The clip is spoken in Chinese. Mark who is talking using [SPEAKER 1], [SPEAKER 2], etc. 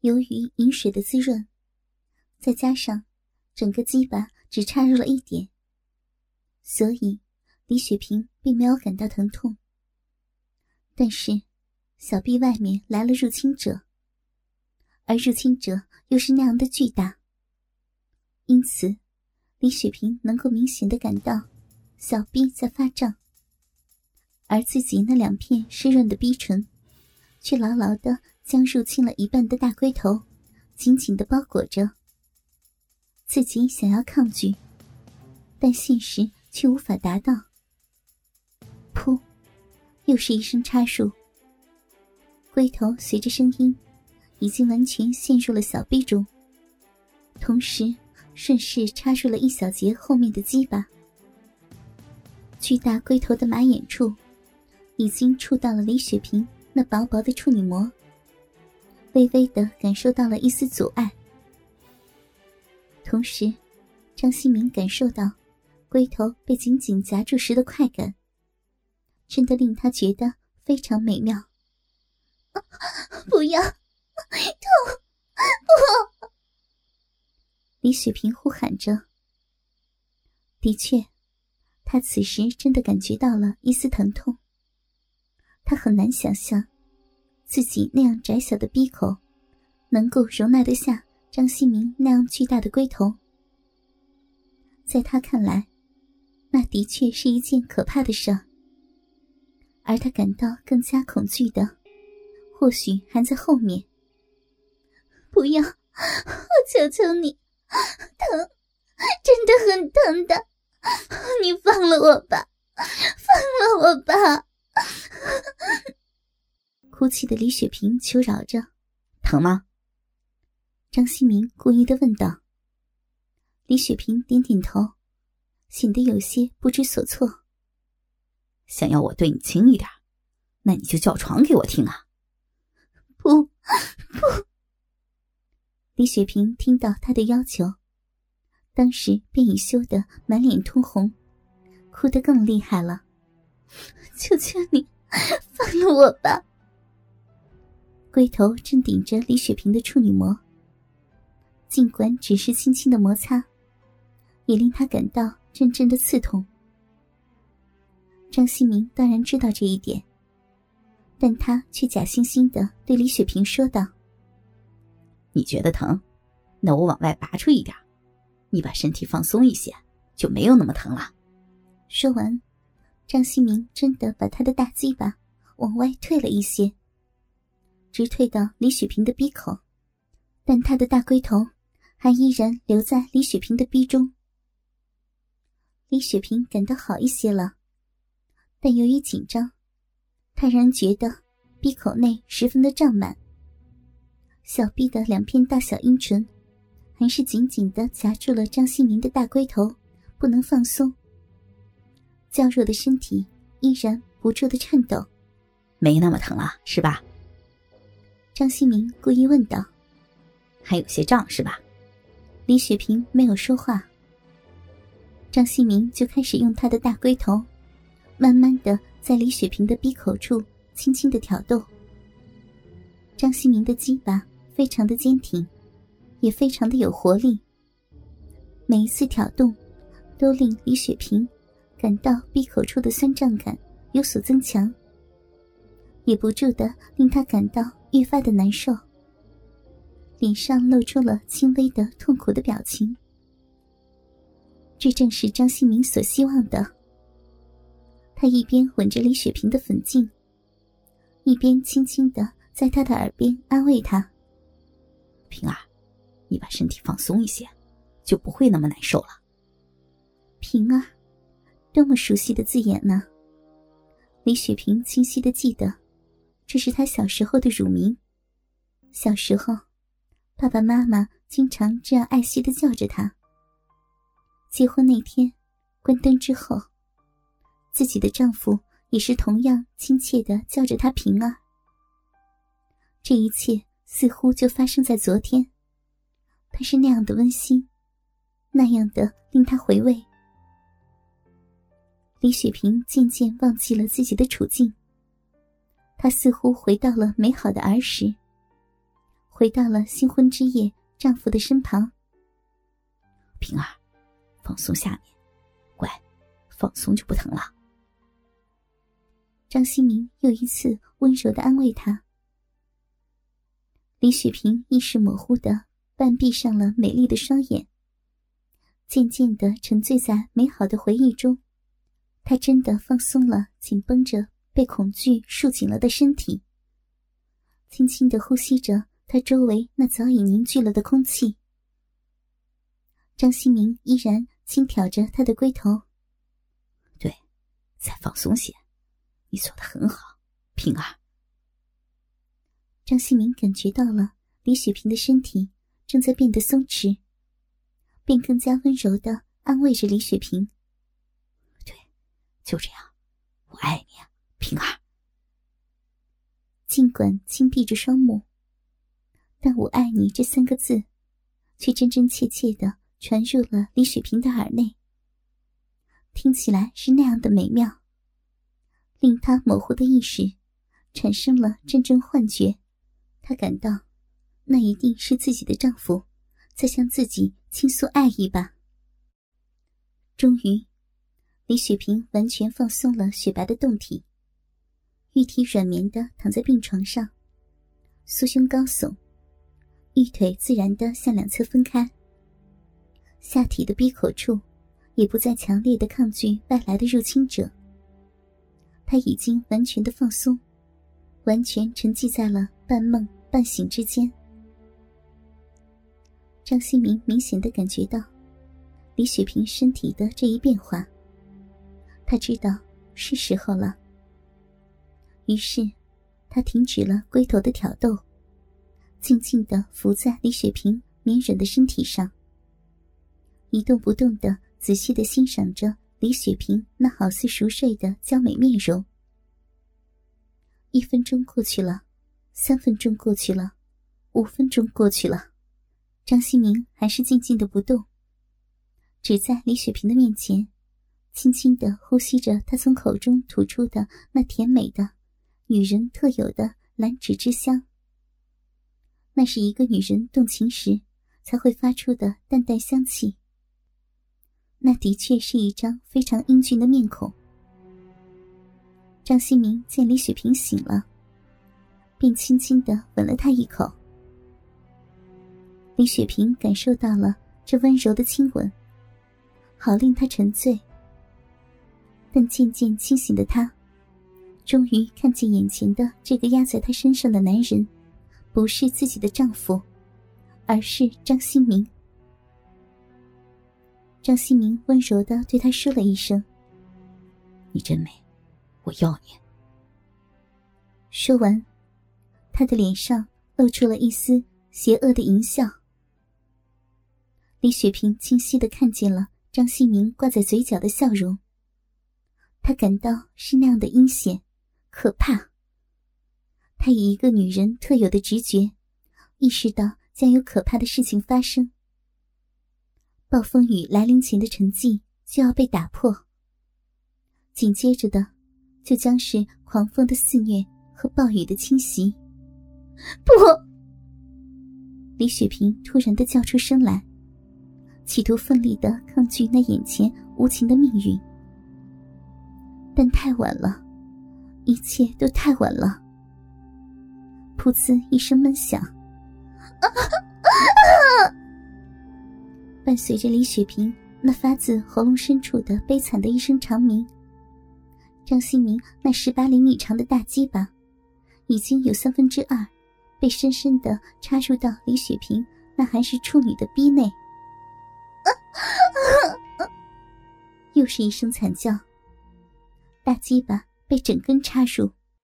[SPEAKER 1] 由于饮水的滋润，再加上整个鸡巴只插入了一点，所以李雪萍并没有感到疼痛。但是，小臂外面来了入侵者，而入侵者又是那样的巨大，因此李雪萍能够明显的感到小臂在发胀，而自己那两片湿润的逼唇，却牢牢的。将入侵了一半的大龟头紧紧的包裹着，自己想要抗拒，但现实却无法达到。噗，又是一声插入，龟头随着声音，已经完全陷入了小臂中，同时顺势插入了一小节后面的鸡巴。巨大龟头的马眼处，已经触到了李雪萍那薄薄的处女膜。微微的感受到了一丝阻碍，同时，张新明感受到龟头被紧紧夹住时的快感，真的令他觉得非常美妙。
[SPEAKER 2] 不要，痛，不！
[SPEAKER 1] 李雪萍呼喊着。的确，他此时真的感觉到了一丝疼痛。他很难想象。自己那样窄小的鼻口，能够容纳得下张新明那样巨大的龟头，在他看来，那的确是一件可怕的事。而他感到更加恐惧的，或许还在后面。
[SPEAKER 2] 不要，我求求你，疼，真的很疼的，你放了我吧，放了我吧。
[SPEAKER 1] 哭泣的李雪萍求饶着：“
[SPEAKER 3] 疼吗？”
[SPEAKER 1] 张新明故意的问道。李雪萍点点头，显得有些不知所措。
[SPEAKER 3] 想要我对你轻一点，那你就叫床给我听啊！
[SPEAKER 2] 不，不！
[SPEAKER 1] 李雪萍听到他的要求，当时便已羞得满脸通红，哭得更厉害了。
[SPEAKER 2] 求求你，放了我吧！
[SPEAKER 1] 龟头正顶着李雪萍的处女膜，尽管只是轻轻的摩擦，也令他感到阵阵的刺痛。张新明当然知道这一点，但他却假惺惺的对李雪萍说道：“
[SPEAKER 3] 你觉得疼？那我往外拔出一点，你把身体放松一些，就没有那么疼了。”
[SPEAKER 1] 说完，张新明真的把他的大鸡巴往外退了一些。直退到李雪萍的鼻口，但他的大龟头还依然留在李雪萍的鼻中。李雪萍感到好一些了，但由于紧张，她仍然觉得鼻口内十分的胀满。小臂的两片大小阴唇还是紧紧的夹住了张新明的大龟头，不能放松。娇弱的身体依然不住的颤抖，
[SPEAKER 3] 没那么疼了，是吧？
[SPEAKER 1] 张新明故意问道：“
[SPEAKER 3] 还有些胀是吧？”
[SPEAKER 1] 李雪萍没有说话。张新明就开始用他的大龟头，慢慢的在李雪萍的鼻口处轻轻的挑逗。张新明的鸡巴非常的坚挺，也非常的有活力。每一次挑动，都令李雪萍感到闭口处的酸胀感有所增强，也不住的令他感到。愈发的难受，脸上露出了轻微的痛苦的表情。这正是张新明所希望的。他一边吻着李雪萍的粉颈，一边轻轻的在她的耳边安慰她：“
[SPEAKER 3] 平儿，你把身体放松一些，就不会那么难受了。”
[SPEAKER 1] 平儿，多么熟悉的字眼呢？李雪萍清晰的记得。这是他小时候的乳名。小时候，爸爸妈妈经常这样爱惜的叫着他。结婚那天，关灯之后，自己的丈夫也是同样亲切的叫着她平儿。这一切似乎就发生在昨天，他是那样的温馨，那样的令他回味。李雪萍渐渐忘记了自己的处境。他似乎回到了美好的儿时，回到了新婚之夜丈夫的身旁。
[SPEAKER 3] 平儿，放松下面，乖，放松就不疼了。
[SPEAKER 1] 张新明又一次温柔的安慰她。李雪萍意识模糊的半闭上了美丽的双眼，渐渐的沉醉在美好的回忆中。她真的放松了紧绷着、被恐惧束紧了的身体，轻轻的呼吸着他周围那早已凝聚了的空气。张新明依然轻挑着他的龟头。
[SPEAKER 3] 对，再放松些，你做的很好，平儿。
[SPEAKER 1] 张新明感觉到了李雪萍的身体正在变得松弛，便更加温柔的安慰着李雪萍：“
[SPEAKER 3] 对，就这样，我爱你，平儿。”
[SPEAKER 1] 尽管轻闭着双目，但我爱你这三个字，却真真切切的传入了李雪萍的耳内。听起来是那样的美妙，令她模糊的意识产生了阵阵幻觉。她感到，那一定是自己的丈夫，在向自己倾诉爱意吧。终于，李雪萍完全放松了雪白的胴体，玉体软绵的躺在病床上，酥胸高耸，玉腿自然的向两侧分开。下体的闭口处，也不再强烈的抗拒外来的入侵者。他已经完全的放松，完全沉寂在了半梦。半醒之间，张新明明显的感觉到李雪萍身体的这一变化，他知道是时候了。于是，他停止了龟头的挑逗，静静的伏在李雪萍绵软的身体上，一动不动的仔细的欣赏着李雪萍那好似熟睡的娇美面容。一分钟过去了。三分钟过去了，五分钟过去了，张新明还是静静的不动，只在李雪萍的面前，轻轻的呼吸着她从口中吐出的那甜美的、女人特有的兰芷之香。那是一个女人动情时才会发出的淡淡香气。那的确是一张非常英俊的面孔。张新明见李雪萍醒了。便轻轻的吻了她一口。李雪萍感受到了这温柔的亲吻，好令她沉醉。但渐渐清醒的她，终于看见眼前的这个压在她身上的男人，不是自己的丈夫，而是张新明。张新明温柔的对她说了一声：“
[SPEAKER 3] 你真美，我要你。”
[SPEAKER 1] 说完。他的脸上露出了一丝邪恶的淫笑。李雪萍清晰的看见了张新明挂在嘴角的笑容。她感到是那样的阴险、可怕。她以一个女人特有的直觉，意识到将有可怕的事情发生。暴风雨来临前的沉寂就要被打破。紧接着的，就将是狂风的肆虐和暴雨的侵袭。
[SPEAKER 2] 不！
[SPEAKER 1] 李雪萍突然的叫出声来，企图奋力的抗拒那眼前无情的命运，但太晚了，一切都太晚了。噗呲一声闷响，伴随着李雪萍那发自喉咙深处的悲惨的一声长鸣，张新明那十八厘米长的大鸡巴，已经有三分之二。被深深的插入到李雪萍那还是处女的逼内，又是一声惨叫。大鸡巴被整根插入，